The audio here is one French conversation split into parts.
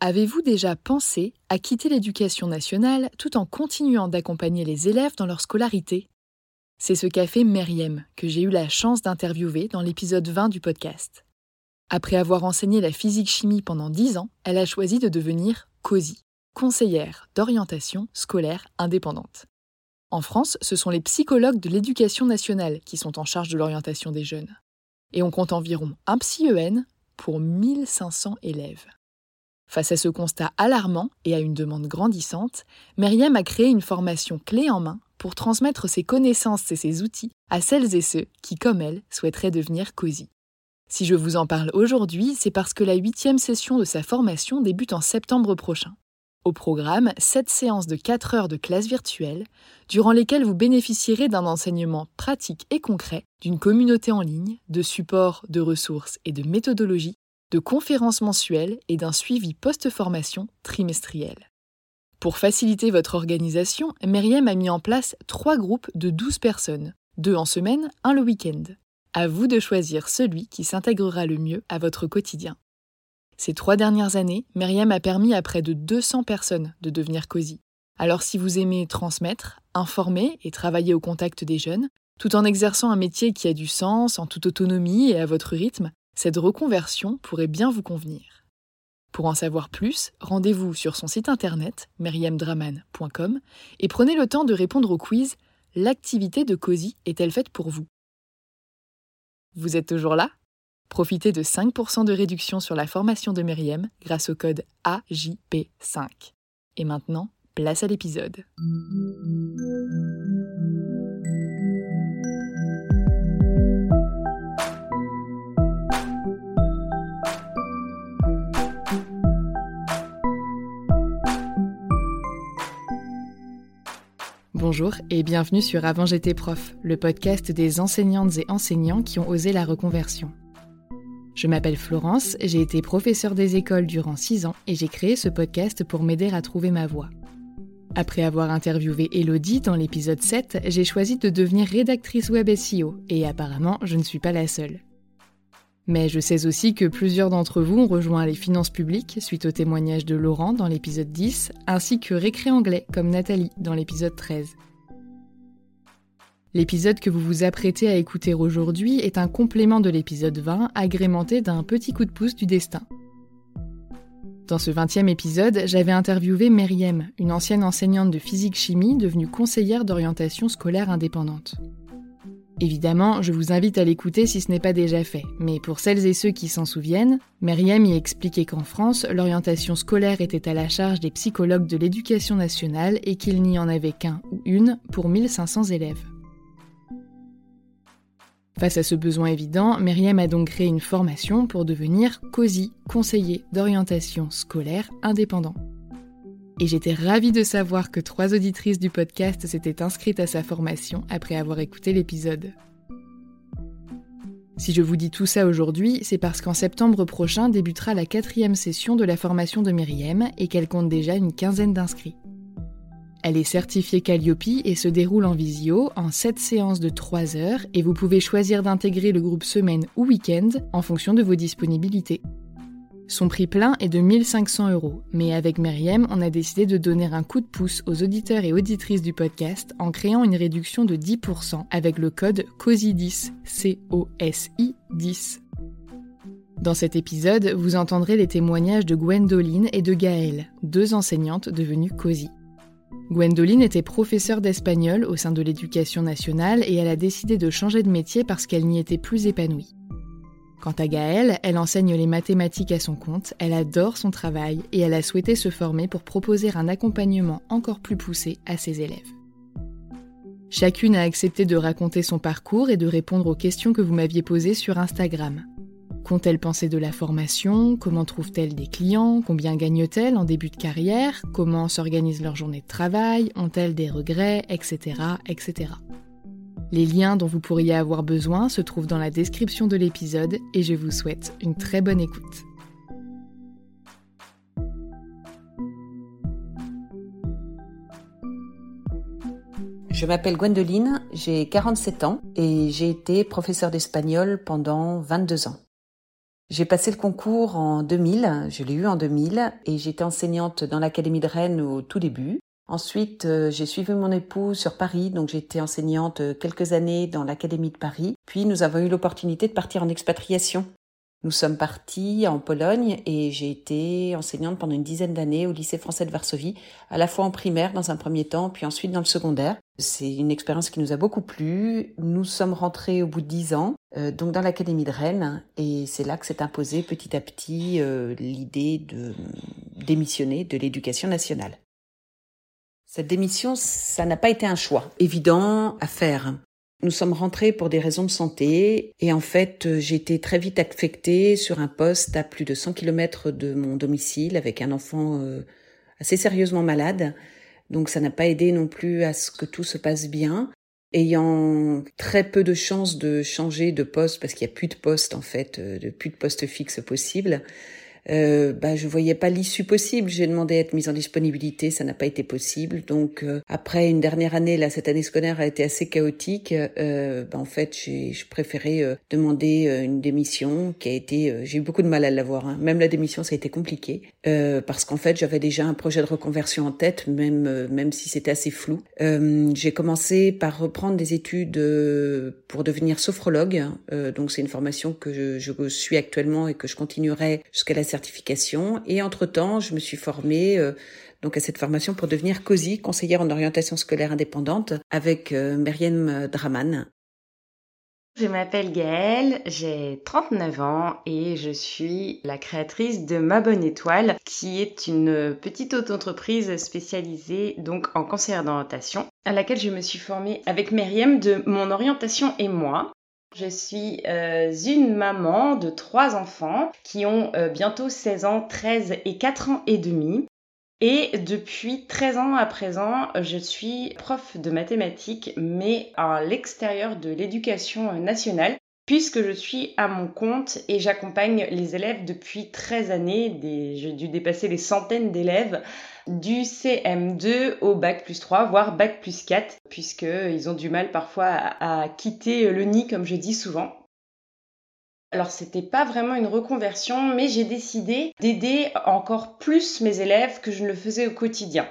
Avez-vous déjà pensé à quitter l'éducation nationale tout en continuant d'accompagner les élèves dans leur scolarité? C'est ce qu'a fait Meriem, que j'ai eu la chance d'interviewer dans l'épisode 20 du podcast. Après avoir enseigné la physique-chimie pendant 10 ans, elle a choisi de devenir COSI, conseillère d'orientation scolaire indépendante. En France, ce sont les psychologues de l'éducation nationale qui sont en charge de l'orientation des jeunes. Et on compte environ un psy-EN pour 1500 élèves. Face à ce constat alarmant et à une demande grandissante, Myriam a créé une formation clé en main pour transmettre ses connaissances et ses outils à celles et ceux qui, comme elle, souhaiteraient devenir COSI. Si je vous en parle aujourd'hui, c'est parce que la huitième session de sa formation débute en septembre prochain. Au programme, sept séances de 4 heures de classe virtuelle, durant lesquelles vous bénéficierez d'un enseignement pratique et concret, d'une communauté en ligne, de supports, de ressources et de méthodologies de conférences mensuelles et d'un suivi post-formation trimestriel. Pour faciliter votre organisation, Myriam a mis en place trois groupes de 12 personnes, deux en semaine, un le week-end. À vous de choisir celui qui s'intégrera le mieux à votre quotidien. Ces trois dernières années, Myriam a permis à près de 200 personnes de devenir COSI. Alors si vous aimez transmettre, informer et travailler au contact des jeunes, tout en exerçant un métier qui a du sens, en toute autonomie et à votre rythme, cette reconversion pourrait bien vous convenir. Pour en savoir plus, rendez-vous sur son site internet meriemdraman.com et prenez le temps de répondre au quiz L'activité de COSI est-elle faite pour vous? Vous êtes toujours là? Profitez de 5% de réduction sur la formation de Meriem grâce au code AJP5. Et maintenant, place à l'épisode. Bonjour et bienvenue sur Avant j'étais prof, le podcast des enseignantes et enseignants qui ont osé la reconversion. Je m'appelle Florence, j'ai été professeure des écoles durant 6 ans et j'ai créé ce podcast pour m'aider à trouver ma voie. Après avoir interviewé Elodie dans l'épisode 7, j'ai choisi de devenir rédactrice web SEO et apparemment je ne suis pas la seule. Mais je sais aussi que plusieurs d'entre vous ont rejoint les finances publiques suite au témoignage de Laurent dans l'épisode 10, ainsi que Récré anglais comme Nathalie dans l'épisode 13. L'épisode que vous vous apprêtez à écouter aujourd'hui est un complément de l'épisode 20 agrémenté d'un petit coup de pouce du destin. Dans ce 20e épisode, j'avais interviewé Meriem, une ancienne enseignante de physique-chimie devenue conseillère d'orientation scolaire indépendante. Évidemment, je vous invite à l'écouter si ce n'est pas déjà fait, mais pour celles et ceux qui s'en souviennent, Myriam y expliquait qu'en France, l'orientation scolaire était à la charge des psychologues de l'éducation nationale et qu'il n'y en avait qu'un ou une pour 1500 élèves. Face à ce besoin évident, Myriam a donc créé une formation pour devenir COSI, conseiller d'orientation scolaire indépendant et j'étais ravie de savoir que trois auditrices du podcast s'étaient inscrites à sa formation après avoir écouté l'épisode. Si je vous dis tout ça aujourd'hui, c'est parce qu'en septembre prochain débutera la quatrième session de la formation de Myriam et qu'elle compte déjà une quinzaine d'inscrits. Elle est certifiée Calliope et se déroule en visio en 7 séances de 3 heures et vous pouvez choisir d'intégrer le groupe semaine ou week-end en fonction de vos disponibilités. Son prix plein est de 1500 euros, mais avec Myriam, on a décidé de donner un coup de pouce aux auditeurs et auditrices du podcast en créant une réduction de 10% avec le code COSI10, C-O-S-I 10. Dans cet épisode, vous entendrez les témoignages de Gwendoline et de Gaëlle, deux enseignantes devenues COSI. Gwendoline était professeure d'espagnol au sein de l'éducation nationale et elle a décidé de changer de métier parce qu'elle n'y était plus épanouie. Quant à Gaëlle, elle enseigne les mathématiques à son compte, elle adore son travail et elle a souhaité se former pour proposer un accompagnement encore plus poussé à ses élèves. Chacune a accepté de raconter son parcours et de répondre aux questions que vous m'aviez posées sur Instagram. Qu'ont-elles pensé de la formation? Comment trouvent-elles des clients? Combien gagnent-elles en début de carrière? Comment s'organise leur journée de travail? Ont-elles des regrets? Etc. etc. Les liens dont vous pourriez avoir besoin se trouvent dans la description de l'épisode et je vous souhaite une très bonne écoute. Je m'appelle Gwendoline, j'ai 47 ans et j'ai été professeure d'espagnol pendant 22 ans. J'ai passé le concours en 2000, je l'ai eu en 2000, et j'étais enseignante dans l'Académie de Rennes au tout début. Ensuite, euh, j'ai suivi mon époux sur Paris, donc j'étais enseignante euh, quelques années dans l'Académie de Paris. Puis nous avons eu l'opportunité de partir en expatriation. Nous sommes partis en Pologne et j'ai été enseignante pendant une dizaine d'années au lycée français de Varsovie, à la fois en primaire dans un premier temps, puis ensuite dans le secondaire. C'est une expérience qui nous a beaucoup plu. Nous sommes rentrés au bout de dix ans, euh, donc dans l'académie de Rennes, et c'est là que s'est imposée petit à petit euh, l'idée de démissionner de l'éducation nationale. Cette démission, ça n'a pas été un choix évident à faire. Nous sommes rentrés pour des raisons de santé et en fait euh, j'ai été très vite affectée sur un poste à plus de 100 km de mon domicile avec un enfant euh, assez sérieusement malade. Donc ça n'a pas aidé non plus à ce que tout se passe bien. Ayant très peu de chances de changer de poste parce qu'il n'y a plus de poste en fait, euh, de plus de poste fixe possible, euh, bah, je voyais pas l'issue possible. J'ai demandé à être mise en disponibilité, ça n'a pas été possible. Donc euh, après une dernière année, là, cette année scolaire a été assez chaotique. Euh, bah, en fait, j'ai préféré euh, demander une démission qui a été. j'ai eu beaucoup de mal à l'avoir. Hein. Même la démission, ça a été compliqué parce qu'en fait, j'avais déjà un projet de reconversion en tête, même même si c'était assez flou. j'ai commencé par reprendre des études pour devenir sophrologue. donc c'est une formation que je, je suis actuellement et que je continuerai jusqu'à la Et entre-temps, je me suis formée euh, donc à cette formation pour devenir COSI, conseillère en orientation scolaire indépendante, avec euh, Draman. Je m'appelle Gaëlle, j'ai 39 ans et je suis la créatrice de Ma Bonne Étoile, qui est une petite auto-entreprise spécialisée donc en conseillère d'orientation, à laquelle je me suis formée avec Myriam de Mon Orientation et moi. Je suis euh, une maman de trois enfants qui ont euh, bientôt 16 ans, 13 et 4 ans et demi. Et depuis 13 ans à présent, je suis prof de mathématiques, mais à l'extérieur de l'éducation nationale, puisque je suis à mon compte et j'accompagne les élèves depuis 13 années. J'ai dû dépasser les centaines d'élèves du CM2 au bac plus 3, voire bac plus 4, puisqu'ils ont du mal parfois à, quitter le nid, comme je dis souvent. Alors c'était pas vraiment une reconversion, mais j'ai décidé d'aider encore plus mes élèves que je ne le faisais au quotidien.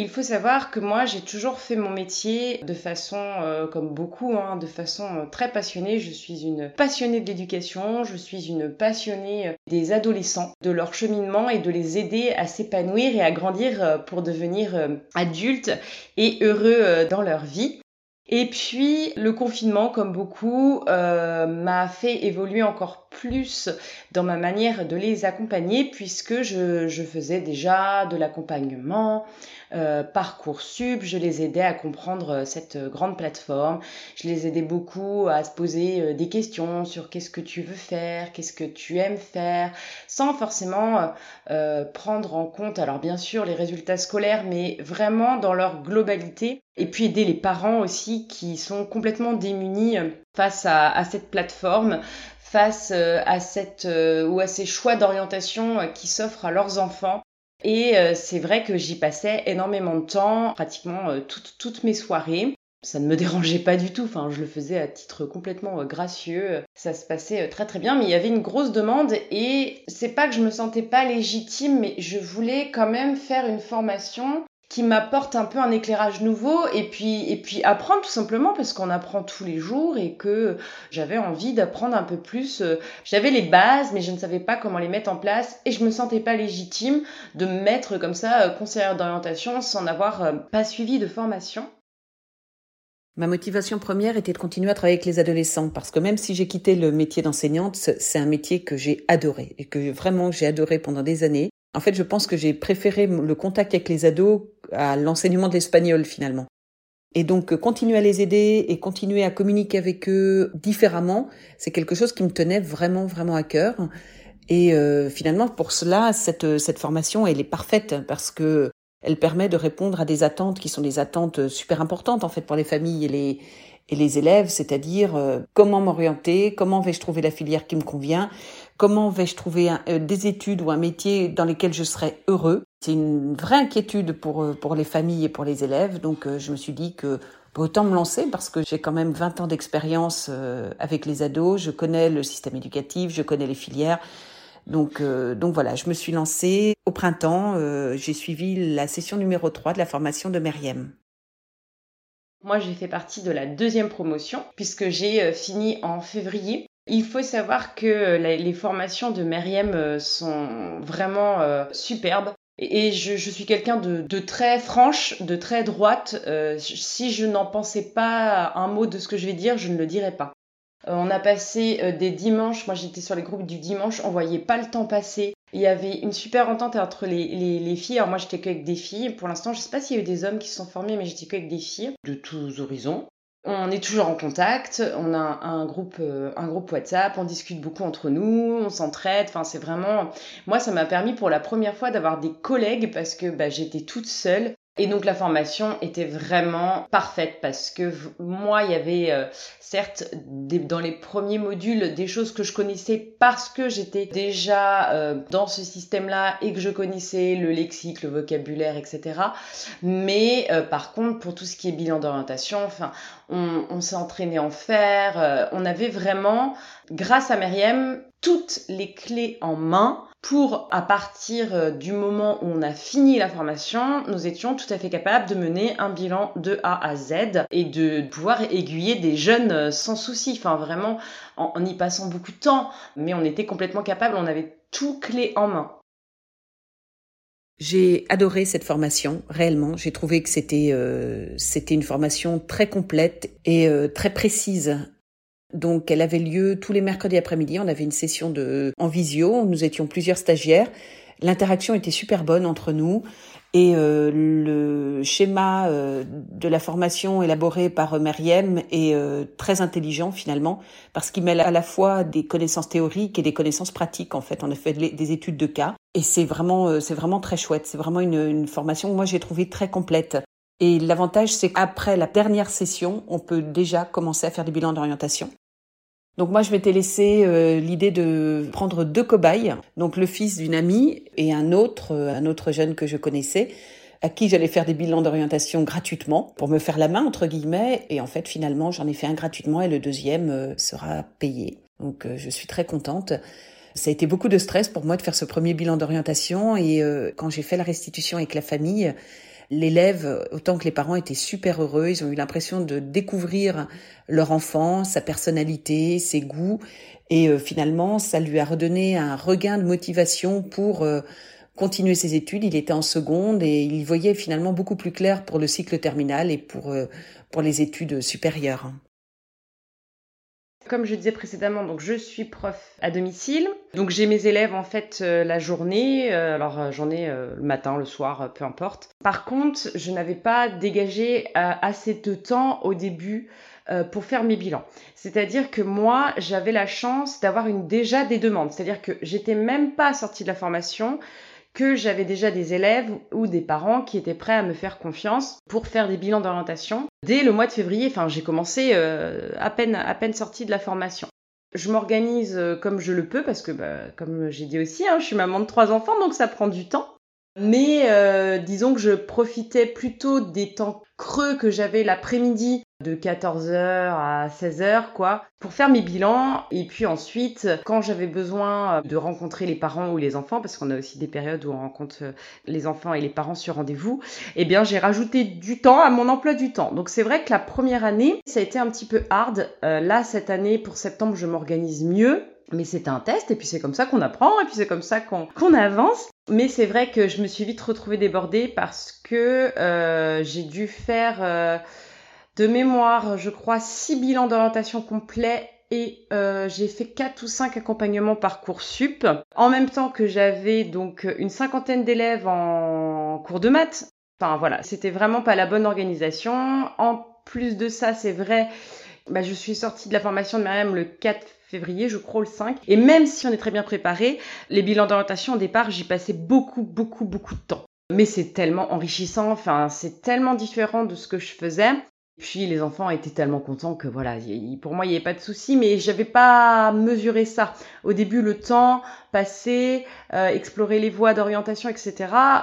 Il faut savoir que moi, j'ai toujours fait mon métier de façon, euh, comme beaucoup, hein, de façon euh, très passionnée. Je suis une passionnée de l'éducation, je suis une passionnée euh, des adolescents, de leur cheminement et de les aider à s'épanouir et à grandir pour devenir adultes et heureux dans leur vie. Et puis le confinement, comme beaucoup, m'a fait évoluer encore plus dans ma manière de les accompagner puisque je, je faisais déjà de l'accompagnement, euh, Parcoursup, je les aidais à comprendre euh, cette euh, grande plateforme, je les aidais beaucoup à se poser euh, des questions sur qu'est-ce que tu veux faire, qu'est-ce que tu aimes faire, sans forcément euh, prendre en compte, alors bien sûr, les résultats scolaires, mais vraiment dans leur globalité. Et puis aider les parents aussi qui sont complètement démunis face à, à cette plateforme, face à cette ou à ces choix d'orientation qui s'offrent à leurs enfants et euh, c'est vrai que j'y passais énormément de temps, pratiquement euh, toutes, toutes mes soirées. Ça ne me dérangeait pas du tout, enfin je le faisais à titre complètement euh, gracieux, ça se passait très très bien, mais il y avait une grosse demande et c'est pas que je me sentais pas légitime, mais je voulais quand même faire une formation qui m'apporte un peu un éclairage nouveau et puis et puis apprendre tout simplement parce qu'on apprend tous les jours et que j'avais envie d'apprendre un peu plus euh, j'avais les bases mais je ne savais pas comment les mettre en place et je me sentais pas légitime de me mettre comme ça euh, conseillère d'orientation sans avoir euh, pas suivi de formation Ma motivation première était de continuer à travailler avec les adolescents parce que même si j'ai quitté le métier d'enseignante, c'est un métier que j'ai adoré et que vraiment j'ai adoré pendant des années. En fait, je pense que j'ai préféré le contact avec les ados à l'enseignement de l'espagnol finalement. Et donc continuer à les aider et continuer à communiquer avec eux différemment, c'est quelque chose qui me tenait vraiment vraiment à cœur. Et euh, finalement, pour cela, cette, cette formation, elle est parfaite parce que elle permet de répondre à des attentes qui sont des attentes super importantes en fait pour les familles et les et les élèves, c'est-à-dire euh, comment m'orienter, comment vais-je trouver la filière qui me convient, comment vais-je trouver euh, des études ou un métier dans lesquels je serai heureux? C'est une vraie inquiétude pour euh, pour les familles et pour les élèves, donc je me suis dit que Autant me lancer parce que j'ai quand même 20 ans d'expérience euh, avec les ados, je connais le système éducatif, je connais les filières. Donc, euh, donc voilà, je me suis lancée au printemps, euh, j'ai suivi la session numéro 3 de la formation de Meriem. Moi, j'ai fait partie de la deuxième promotion puisque j'ai fini en février. Il faut savoir que les formations de Meriem sont vraiment superbes. Et je, suis quelqu'un de, très franche, de très droite. Euh, si je n'en pensais pas un mot de ce que je vais dire, je ne le dirais pas. Euh, on a passé euh, des dimanches, moi j'étais sur les groupes du dimanche, on voyait pas le temps passer. Il y avait une super entente entre les, les, les filles. Alors moi j'étais qu'avec des filles. Pour l'instant, je sais pas s'il y a eu des hommes qui se sont formés, mais j'étais qu'avec des filles de tous horizons. On est toujours en contact, on a un groupe, euh, un groupe WhatsApp, on discute beaucoup entre nous, on s'entraide. Enfin, c'est vraiment. Moi, ça m'a permis pour la première fois d'avoir des collègues parce que bah, j'étais toute seule et donc la formation était vraiment parfaite parce que moi, il y avait euh, certes dans les premiers modules des choses que je connaissais parce que j'étais déjà euh, dans ce système-là et que je connaissais le lexique, le vocabulaire, etc. Mais euh, par contre, pour tout ce qui est bilan d'orientation, enfin, on, on s'est entraîné en faire. on avait vraiment, grâce à Myriam, toutes les clés en main pour, à partir euh, du moment où on a fini la formation, nous étions tout à fait capables de mener un bilan de A à Z et de pouvoir aiguiller des jeunes euh, sans souci, enfin vraiment en, y passant beaucoup de temps, mais on était complètement capable, on avait tout clé en main. J'ai adoré cette formation, réellement. J'ai trouvé que c'était euh, c'était une formation très complète et très précise donc elle avait lieu tous les mercredis après-midi. On avait une session de en visio. Nous étions plusieurs stagiaires. L'interaction était super bonne entre nous et euh, le schéma euh, de la formation élaboré par Meriem est euh, très intelligent finalement parce qu'il mêle à la fois des connaissances théoriques et des connaissances pratiques. En fait, on a fait des études de cas et c'est vraiment c'est vraiment très chouette. C'est vraiment une, une formation moi j'ai trouvé très complète. Et l'avantage, c'est qu'après la dernière session, on peut déjà commencer à faire des bilans d'orientation. Donc moi, je m'étais laissé euh, l'idée de prendre deux cobayes, donc le fils d'une amie et un autre, euh, un autre jeune que je connaissais, à qui j'allais faire des bilans d'orientation gratuitement pour me faire la main entre guillemets. Et en fait, finalement, j'en ai fait un gratuitement et le deuxième euh, sera payé. Donc je suis très contente. Ça a été beaucoup de stress pour moi de faire ce premier bilan d'orientation et quand j'ai fait la restitution avec la famille, l'élève, autant que les parents, étaient super heureux. Ils ont eu l'impression de découvrir leur enfant, sa personnalité, ses goûts. Et euh, finalement, ça lui a redonné un regain de motivation pour euh, continuer ses études. Il était en seconde et il voyait finalement beaucoup plus clair pour le cycle terminal et pour, euh, pour les études supérieures. Comme je disais précédemment, donc je suis prof à domicile. Donc j'ai mes élèves en fait euh, la journée, euh, alors euh, j'en ai le matin, le soir, peu importe. Par contre, je n'avais pas dégagé assez de temps au début pour faire mes bilans. C'est-à-dire que moi, j'avais la chance d'avoir une déjà des demandes. C'est-à-dire que j'étais même pas sortie de la formation que j'avais déjà des élèves ou des parents qui étaient prêts à me faire confiance pour faire des bilans d'orientation. Dès le mois de février, enfin j'ai commencé euh, à peine à peine sortie de la formation. Je m'organise euh, comme je le peux parce que, bah, comme j'ai dit aussi, hein, je suis maman de trois enfants, donc ça prend du temps. Mais euh, disons que je profitais plutôt des temps creux que j'avais l'après-midi de 14h à 16h quoi pour faire mes bilans. Et puis ensuite quand j'avais besoin de rencontrer les parents ou les enfants parce qu'on a aussi des périodes où on rencontre les enfants et les parents sur rendez-vous eh bien j'ai rajouté du temps à mon emploi du temps. Donc c'est vrai que la première année ça a été un petit peu hard. Euh, là cette année pour septembre je m'organise mieux. Mais c'est un test et puis c'est comme ça qu'on apprend et puis c'est comme ça qu'on avance. Mais c'est vrai que je me suis vite retrouvée débordée parce que euh, j'ai dû faire euh, de mémoire, je crois, six bilans d'orientation complets et euh, j'ai fait quatre ou cinq accompagnements par cours sup en même temps que j'avais donc une cinquantaine d'élèves en cours de maths. Enfin voilà, c'était vraiment pas la bonne organisation. En plus de ça, c'est vrai, bah, je suis sortie de la formation de Myriam le 4 février, je crois le 5. Et même si on est très bien préparé, les bilans d'orientation au départ, j'y passais beaucoup, beaucoup, beaucoup de temps. Mais c'est tellement enrichissant, enfin, c'est tellement différent de ce que je faisais. Puis les enfants étaient tellement contents que voilà, pour moi il n'y avait pas de souci, mais j'avais pas mesuré ça. Au début, le temps passer, euh, explorer les voies d'orientation, etc.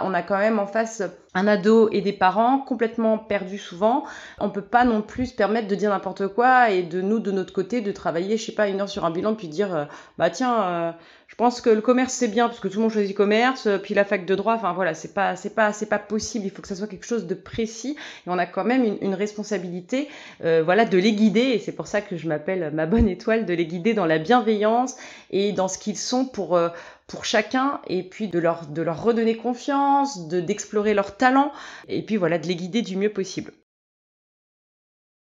On a quand même en face un ado et des parents complètement perdus souvent. On peut pas non plus se permettre de dire n'importe quoi et de nous, de notre côté, de travailler, je sais pas, une heure sur un bilan puis dire, euh, bah tiens, euh, je pense que le commerce c'est bien parce que tout le monde choisit commerce, puis la fac de droit, enfin voilà, c'est pas, c'est pas, c'est pas possible. Il faut que ça soit quelque chose de précis et on a quand même une, responsabilité, voilà, de les guider et c'est pour ça que je m'appelle ma bonne étoile, de les guider dans la bienveillance et dans ce qu'ils sont pour euh, pour chacun et puis de leur de leur redonner confiance, de d'explorer leurs talents et puis voilà de les guider du mieux possible.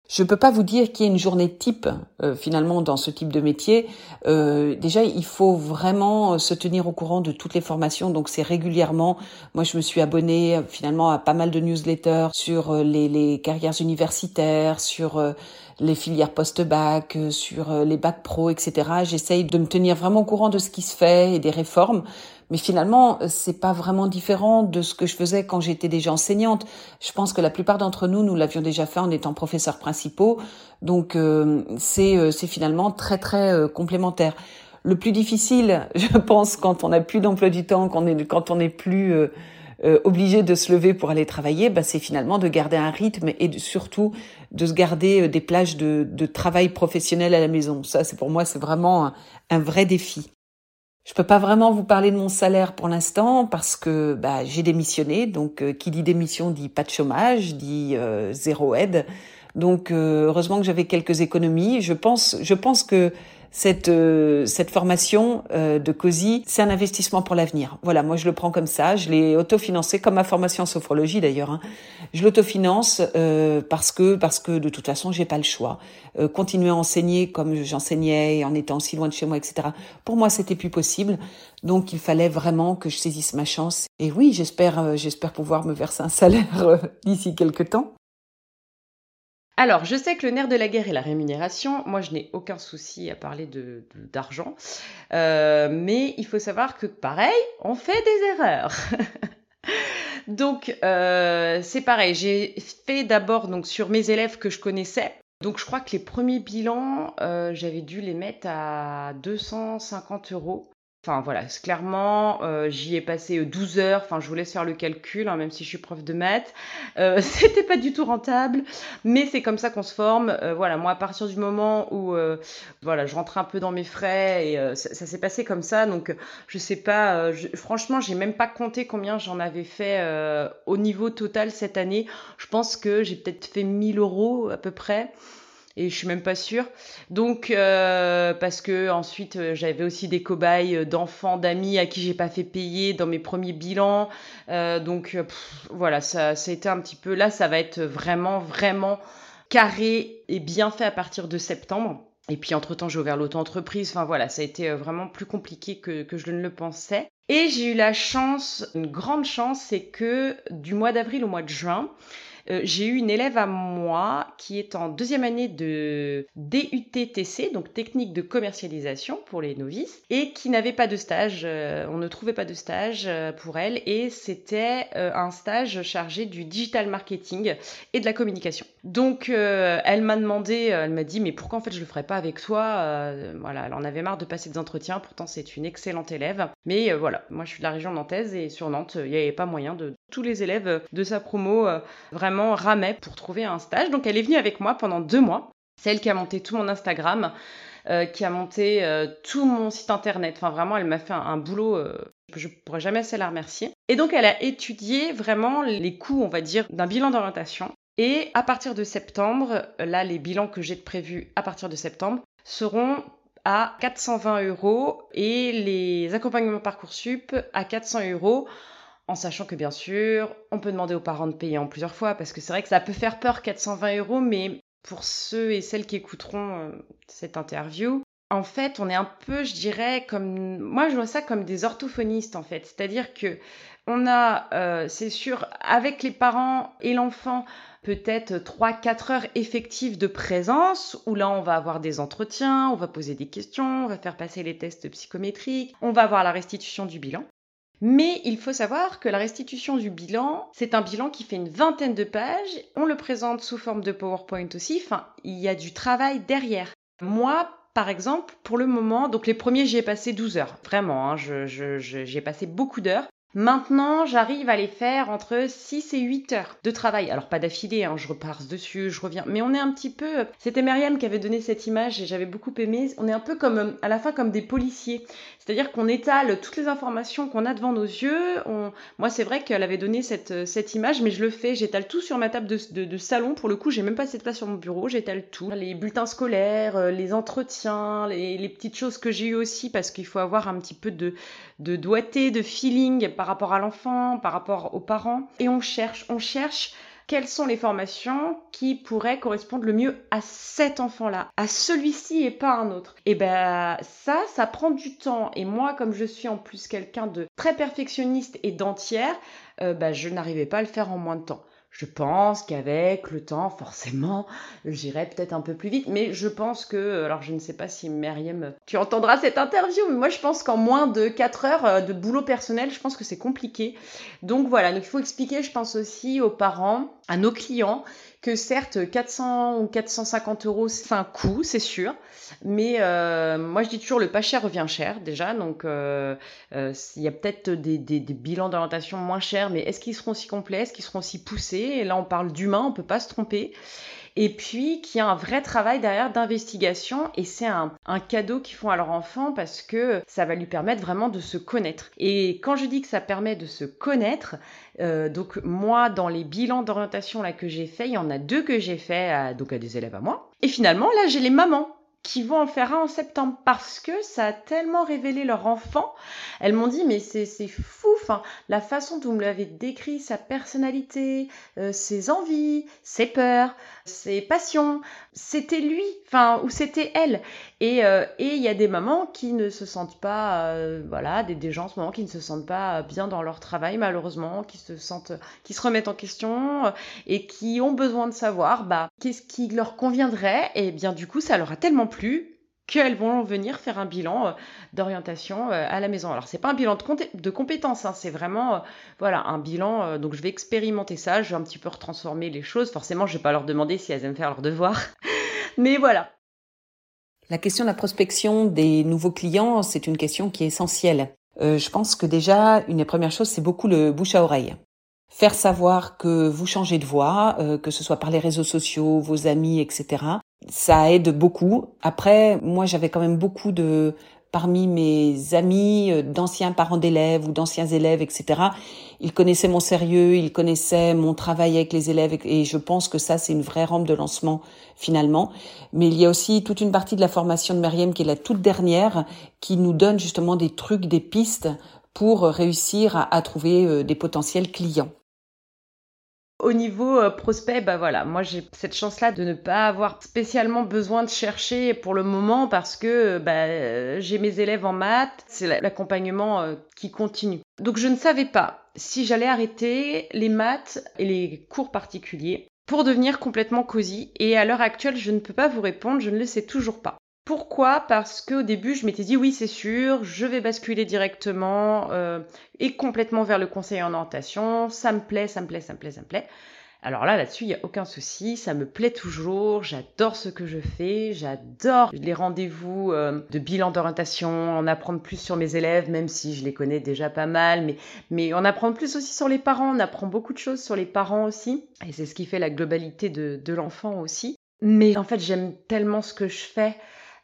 Je ne peux pas vous dire qu'il y ait une journée type euh, finalement dans ce type de métier. Euh, déjà, il faut vraiment se tenir au courant de toutes les formations. Donc c'est régulièrement. Moi, je me suis abonnée finalement à pas mal de newsletters sur les, les carrières universitaires, sur les filières post-bac, euh, sur euh, les bacs pro, etc. J'essaye de me tenir vraiment au courant de ce qui se fait et des réformes. Mais finalement, euh, c'est pas vraiment différent de ce que je faisais quand j'étais déjà enseignante. Je pense que la plupart d'entre nous, nous l'avions déjà fait en étant professeurs principaux. Donc, c'est c'est finalement très très complémentaire. Le plus difficile, je pense, quand on n'a plus d'emploi du temps, quand on est quand on n'est plus euh, obligé de se lever pour aller travailler, bah, c'est finalement de garder un rythme et surtout de se garder euh, des plages de, de, travail professionnel à la maison. Ça, c'est pour moi, c'est vraiment un, vrai défi. Je peux pas vraiment vous parler de mon salaire pour l'instant parce que bah, j'ai démissionné. Donc, euh, qui dit démission dit pas de chômage, dit zéro aide. Donc, heureusement que j'avais quelques économies. Je pense, je pense que cette euh, cette formation euh, de COSI, c'est un investissement pour l'avenir. Voilà, moi je le prends comme ça. Je l'ai autofinancé comme ma formation en sophrologie d'ailleurs. Hein. Je l'autofinance euh, parce que parce que de toute façon j'ai pas le choix. continuer à enseigner comme j'enseignais en étant si loin de chez moi, etc. Pour moi c'était plus possible. Donc il fallait vraiment que je saisisse ma chance. Et oui, j'espère j'espère pouvoir me verser un salaire d'ici quelques temps. Alors, je sais que le nerf de la guerre est la rémunération. Moi, je n'ai aucun souci à parler d'argent. Euh, mais il faut savoir que, pareil, on fait des erreurs. donc, euh, c'est pareil. J'ai fait d'abord sur mes élèves que je connaissais. Donc, je crois que les premiers bilans, euh, j'avais dû les mettre à 250 euros. Enfin voilà, clairement, euh, j'y ai passé 12 euh, heures. Enfin, je vous laisse faire le calcul, hein, même si je suis prof de maths. Euh, C'était pas du tout rentable, mais c'est comme ça qu'on se forme. Euh, voilà, moi, à partir du moment où, voilà, je rentrais un peu dans mes frais et ça, ça s'est passé comme ça. Donc, je sais pas. Je, franchement, j'ai même pas compté combien j'en avais fait au niveau total cette année. Je pense que j'ai peut-être fait 1000 euros à peu près et je suis même pas sûre. Donc euh, parce que ensuite euh, j'avais aussi des cobayes euh, d'enfants, d'amis à qui j'ai pas fait payer dans mes premiers bilans. donc voilà, ça, été un petit peu là, ça va être vraiment vraiment carré et bien fait à partir de septembre. Et puis entre-temps, j'ai ouvert l'auto-entreprise. Enfin voilà, ça a été vraiment plus compliqué que je ne le pensais. Et j'ai eu la chance, une grande chance, c'est que du mois d'avril au mois de juin, euh, j'ai eu une élève à moi qui est en deuxième année de DUTTC, donc technique de commercialisation pour les novices, et qui n'avait pas de stage. Euh, on ne trouvait pas de stage euh, pour elle, et c'était un stage chargé du digital marketing et de la communication. Donc, elle m'a demandé, elle m'a dit, mais pourquoi en fait je le ferais pas avec toi Voilà, elle en avait marre de passer des entretiens. Pourtant, c'est une excellente élève. Mais voilà, moi je suis de la région nantaise et sur Nantes, il n'y avait pas moyen de tous les élèves de sa promo vraiment ramait pour trouver un stage. Donc elle est venue avec moi pendant deux mois. C'est elle qui a monté tout mon Instagram, euh, qui a monté euh, tout mon site internet. Enfin vraiment, elle m'a fait un, boulot. Euh, je ne pourrais jamais assez la remercier. Et donc elle a étudié vraiment les coûts, on va dire, d'un bilan d'orientation. Et à partir de septembre, là, les bilans que j'ai prévus à partir de septembre seront à 420 euros et les accompagnements Parcoursup à 400 euros en sachant que bien sûr, on peut demander aux parents de payer en plusieurs fois, parce que c'est vrai que ça peut faire peur 420 euros, mais pour ceux et celles qui écouteront euh, cette interview, en fait, on est un peu, je dirais, comme moi, je vois ça comme des orthophonistes en fait, c'est-à-dire que on a, euh, c'est sûr, avec les parents et l'enfant, peut-être 3-4 heures effectives de présence, où là on va avoir des entretiens, on va poser des questions, on va faire passer les tests psychométriques, on va avoir la restitution du bilan. Mais il faut savoir que la restitution du bilan, c'est un bilan qui fait une vingtaine de pages. On le présente sous forme de PowerPoint aussi. Enfin, il y a du travail derrière. Moi, par exemple, pour le moment, donc les premiers, j'y ai passé 12 heures. Vraiment, hein, j'y ai passé beaucoup d'heures. Maintenant, j'arrive à les faire entre 6 et 8 heures de travail. Alors pas d'affilée, hein, je repars dessus, je reviens. Mais on est un petit peu... C'était Myriam qui avait donné cette image et j'avais beaucoup aimé. On est un peu comme, à la fin, comme des policiers. C'est-à-dire qu'on étale toutes les informations qu'on a devant nos yeux. Moi, c'est vrai qu'elle avait donné cette, cette image, mais je le fais. J'étale tout sur ma table de, salon. Pour le coup, j'ai même pas cette place sur mon bureau. J'étale tout. Les bulletins scolaires, euh, les entretiens, les, les petites choses que j'ai eues aussi, parce qu'il faut avoir un petit peu de, de doigté, de feeling par rapport à l'enfant, par rapport aux parents. Et on cherche, on cherche quelles sont les formations qui pourraient correspondre le mieux à cet enfant-là, à celui-ci et pas un autre. Et ben ça, ça prend du temps. Et moi, comme je suis en plus quelqu'un de très perfectionniste et d'entière, euh, ben, je n'arrivais pas à le faire en moins de temps. Je pense qu'avec le temps, forcément, j'irai peut-être un peu plus vite, mais je pense que, alors je ne sais pas si Myriam, tu entendras cette interview, mais moi je pense qu'en moins de 4 heures euh, de boulot personnel, je pense que c'est compliqué. Donc voilà, donc il faut expliquer, je pense aussi aux parents, à nos clients, que certes 400 ou 450 euros c'est un coût, c'est sûr, mais euh, moi je dis toujours le pas cher revient cher déjà, donc euh, euh, il y a peut-être des, des, des, bilans d'orientation moins chers, mais est-ce qu'ils seront aussi complets, est-ce qu'ils seront aussi poussés? Et là on parle d'humain, on peut pas se tromper et puis qu'il y a un vrai travail derrière d'investigation et c'est un, cadeau qu'ils font à leur enfant parce que ça va lui permettre vraiment de se connaître. Et quand je dis que ça permet de se connaître, euh, donc moi dans les bilans d'orientation là que j'ai fait, il y en a deux que j'ai fait donc à des élèves à moi. Et finalement là j'ai les mamans qui vont en faire un en septembre parce que ça a tellement révélé leur enfant. Elles m'ont dit mais c'est fou, la façon dont vous me l'avez décrit, sa personnalité, euh, ses envies, ses peurs, ses passions, c'était lui, enfin ou c'était elle. Et euh, et il y a des mamans qui ne se sentent pas, euh, voilà, des, des gens en ce moment qui ne se sentent pas bien dans leur travail malheureusement, qui se sentent, qui se remettent en question et qui ont besoin de savoir bah qu'est-ce qui leur conviendrait. Et bien du coup ça leur a tellement plus qu'elles vont venir faire un bilan euh, d'orientation euh, à la maison. Alors c'est pas un bilan de, compétences, hein, c'est vraiment euh, voilà un bilan. donc je vais expérimenter ça, je vais un petit peu retransformer les choses. Forcément, je vais pas leur demander si elles aiment faire leur devoir, mais voilà. La question de la prospection des nouveaux clients, c'est une question qui est essentielle. je pense que déjà une des premières choses, c'est beaucoup le bouche à oreille faire savoir que vous changez de voix, que ce soit par les réseaux sociaux, vos amis, etc ça aide beaucoup. Après, moi, j'avais quand même beaucoup de parmi mes amis, euh, d'anciens parents d'élèves ou d'anciens élèves, etc. Ils connaissaient mon sérieux, ils connaissaient mon travail avec les élèves et je pense que ça, c'est une vraie rampe de lancement finalement. Mais il y a aussi toute une partie de la formation de Meriem qui est la toute dernière, qui nous donne justement des trucs, des pistes pour réussir à, trouver euh, des potentiels clients. Au niveau euh, prospect, bah voilà, moi j'ai cette chance-là de ne pas avoir spécialement besoin de chercher pour le moment parce que bah, j'ai mes élèves en maths, c'est l'accompagnement euh, qui continue. Donc je ne savais pas si j'allais arrêter les maths et les cours particuliers pour devenir complètement cosy et à l'heure actuelle je ne peux pas vous répondre, je ne le sais toujours pas. Pourquoi? Parce qu'au début, je m'étais dit oui, c'est sûr, je vais basculer directement euh, et complètement vers le conseil en orientation. Ça me plaît, ça me plaît, ça me plaît, ça me plaît. Alors là, là-dessus, il n'y a aucun souci, ça me plaît toujours, j'adore ce que je fais, j'adore les rendez-vous euh, de bilan d'orientation, en apprendre plus sur mes élèves, même si je les connais déjà pas mal, mais, mais en apprendre plus aussi sur les parents, on apprend beaucoup de choses sur les parents aussi, et c'est ce qui fait la globalité de, de l'enfant aussi. Mais en fait, j'aime tellement ce que je fais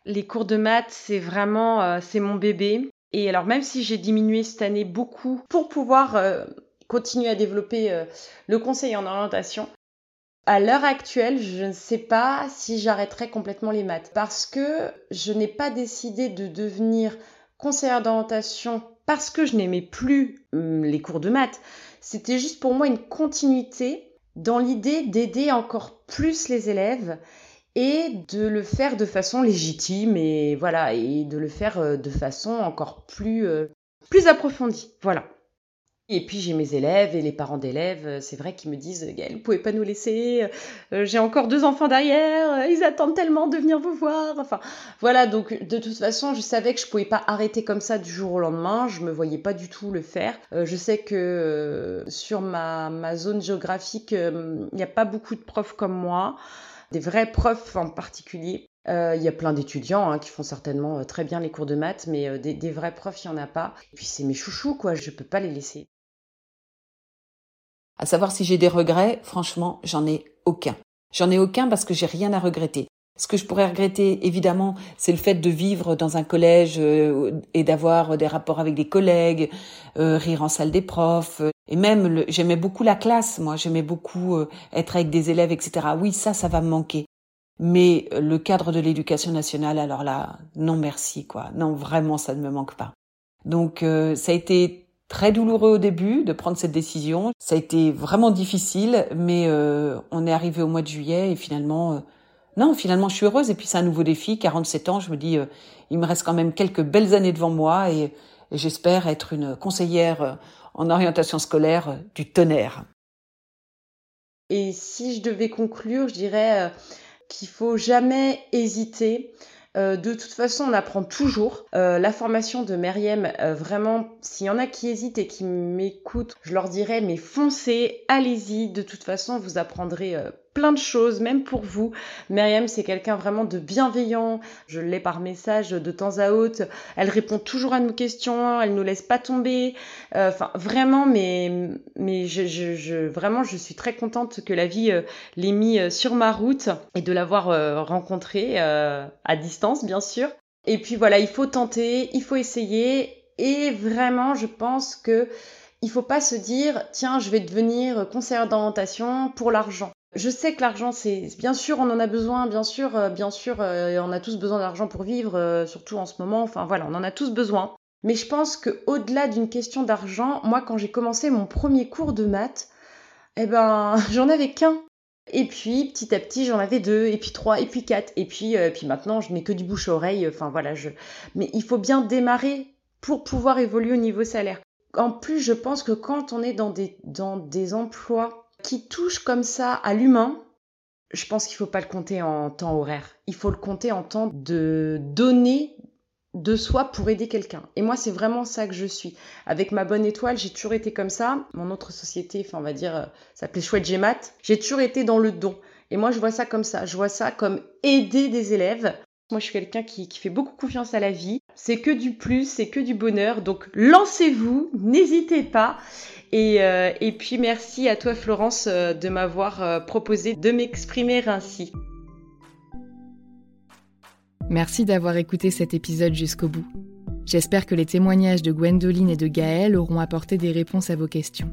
les cours de maths, c'est vraiment, euh, c'est mon bébé. Et alors même si j'ai diminué cette année beaucoup pour pouvoir euh, continuer à développer euh, le conseil en orientation, à l'heure actuelle, je ne sais pas si j'arrêterai complètement les maths parce que je n'ai pas décidé de devenir conseillère d'orientation parce que je n'aimais plus hum, les cours de maths. C'était juste pour moi une continuité dans l'idée d'aider encore plus les élèves et de le faire de façon légitime et voilà et de le faire euh, de façon encore plus euh, plus approfondie voilà et puis j'ai mes élèves et les parents d'élèves, euh, c'est vrai qu'ils me disent Gaëlle, vous pouvez pas nous laisser, j'ai encore deux enfants derrière, ils attendent tellement de venir vous voir. Enfin voilà, donc de toute façon, je savais que je pouvais pas arrêter comme ça du jour au lendemain, je me voyais pas du tout le faire. je sais que sur ma, ma zone géographique, il n'y a pas beaucoup de profs comme moi des vrais profs en particulier. Euh, il y a plein d'étudiants hein, qui font certainement euh, très bien les cours de maths, mais euh, des, vrais profs, il n'y en a pas. Et puis c'est mes chouchous, quoi, je ne peux pas les laisser. À savoir si j'ai des regrets, franchement, j'en ai aucun. J'en ai aucun parce que j'ai rien à regretter. Ce que je pourrais regretter, évidemment, c'est le fait de vivre dans un collège et d'avoir des rapports avec des collègues, rire en salle des profs. Et même, j'aimais beaucoup la classe, moi, j'aimais beaucoup être avec des élèves, etc. Oui, ça, ça va me manquer. Mais le cadre de l'éducation nationale, alors là, non merci, quoi. Non, vraiment, ça ne me manque pas. Donc, euh, ça a été très douloureux au début de prendre cette décision. Ça a été vraiment difficile, mais euh, on est arrivé au mois de juillet et finalement, euh, non, finalement, je suis heureuse. Et puis, c'est un nouveau défi. 47 ans, je me dis, il me reste quand même quelques belles années devant moi et j'espère être une conseillère en orientation scolaire du tonnerre. Et si je devais conclure, je dirais qu'il faut jamais hésiter. Euh, de toute façon, on apprend toujours. Euh, la formation de Meriem, euh, vraiment, s'il y en a qui hésitent et qui m'écoutent, je leur dirais, mais foncez, allez-y. De toute façon, vous apprendrez plein de choses, même pour vous. Myriam, c'est quelqu'un vraiment de bienveillant. Je l'ai par message de temps à autre. Elle répond toujours à nos questions. Elle nous laisse pas tomber. Euh, enfin, vraiment, mais, mais je, je, vraiment, je suis très contente que la vie euh, l'ait mis euh, sur ma route et de l'avoir rencontrée à distance, bien sûr. Et puis voilà, il faut tenter, il faut essayer. Et vraiment, je pense que il faut pas se dire tiens je vais devenir conseillère d'orientation pour l'argent je sais que l'argent, c'est bien sûr, on en a besoin, bien sûr, euh, bien sûr, euh, on a tous besoin d'argent pour vivre, euh, surtout en ce moment. Enfin voilà, on en a tous besoin. Mais je pense que au-delà d'une question d'argent, moi, quand j'ai commencé mon premier cours de maths, eh ben, j'en avais qu'un. Et puis petit à petit, j'en avais deux, et puis trois, et puis quatre, et puis, puis maintenant, je n'ai que du bouche à oreille. Enfin voilà, je. Mais il faut bien démarrer pour pouvoir évoluer au niveau salaire. En plus, je pense que quand on est dans des, dans des emplois qui touche comme ça à l'humain, je pense qu'il ne faut pas le compter en temps horaire. Il faut le compter en temps de donner de soi pour aider quelqu'un. Et moi, c'est vraiment ça que je suis. Avec ma bonne étoile, j'ai toujours été comme ça. Mon autre société, enfin, on va dire, euh, s'appelait Chouette Gémat. J'ai toujours été dans le don. Et moi, je vois ça comme ça. Je vois ça comme aider des élèves. Moi, je suis quelqu'un qui, fait beaucoup confiance à la vie. C'est que du plus, c'est que du bonheur. Donc, lancez-vous, n'hésitez pas. Euh, et, puis merci à toi Florence euh, de m'avoir euh, proposé de m'exprimer ainsi. Merci d'avoir écouté cet épisode jusqu'au bout. J'espère que les témoignages de Gwendoline et de Gaël auront apporté des réponses à vos questions.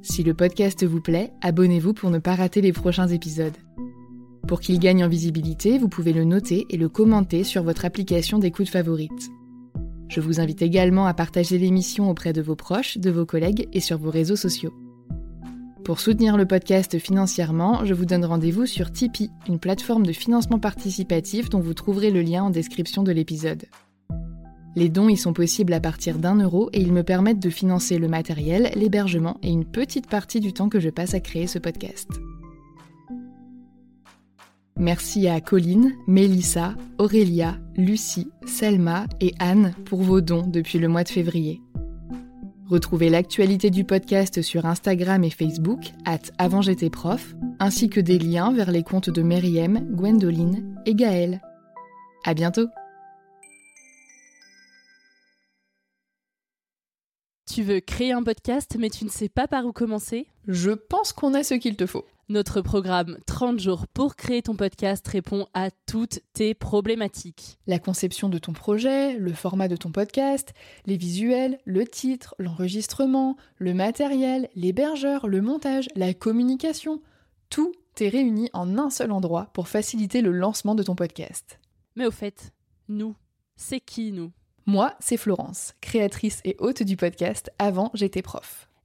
Si le podcast vous plaît, abonnez-vous pour ne pas rater les prochains épisodes. Pour qu'il gagne en visibilité, vous pouvez le noter et le commenter sur votre application d'écoute favorite. Je vous invite également à partager l'émission auprès de vos proches, de vos collègues et sur vos réseaux sociaux. Pour soutenir le podcast financièrement, je vous donne rendez-vous sur Tipeee, une plateforme de financement participatif dont vous trouverez le lien en description de l'épisode. Les dons y sont possibles à partir d'un euro et ils me permettent de financer le matériel, l'hébergement et une petite partie du temps que je passe à créer ce podcast. Merci à Colline, Mélissa, Aurélia, Lucie, Selma et Anne pour vos dons depuis le mois de février. Retrouvez l'actualité du podcast sur Instagram et Facebook, at avant j'étais prof, ainsi que des liens vers les comptes de Meriem, Gwendoline et Gaëlle. À bientôt! Tu veux créer un podcast mais tu ne sais pas par où commencer? Je pense qu'on a ce qu'il te faut. Notre programme 30 jours pour créer ton podcast répond à toutes tes problématiques. La conception de ton projet, le format de ton podcast, les visuels, le titre, l'enregistrement, le matériel, l'hébergeur, le montage, la communication, tout est réuni en un seul endroit pour faciliter le lancement de ton podcast. Mais au fait, nous, c'est qui nous? Moi, c'est Florence, créatrice et hôte du podcast Avant j'étais prof.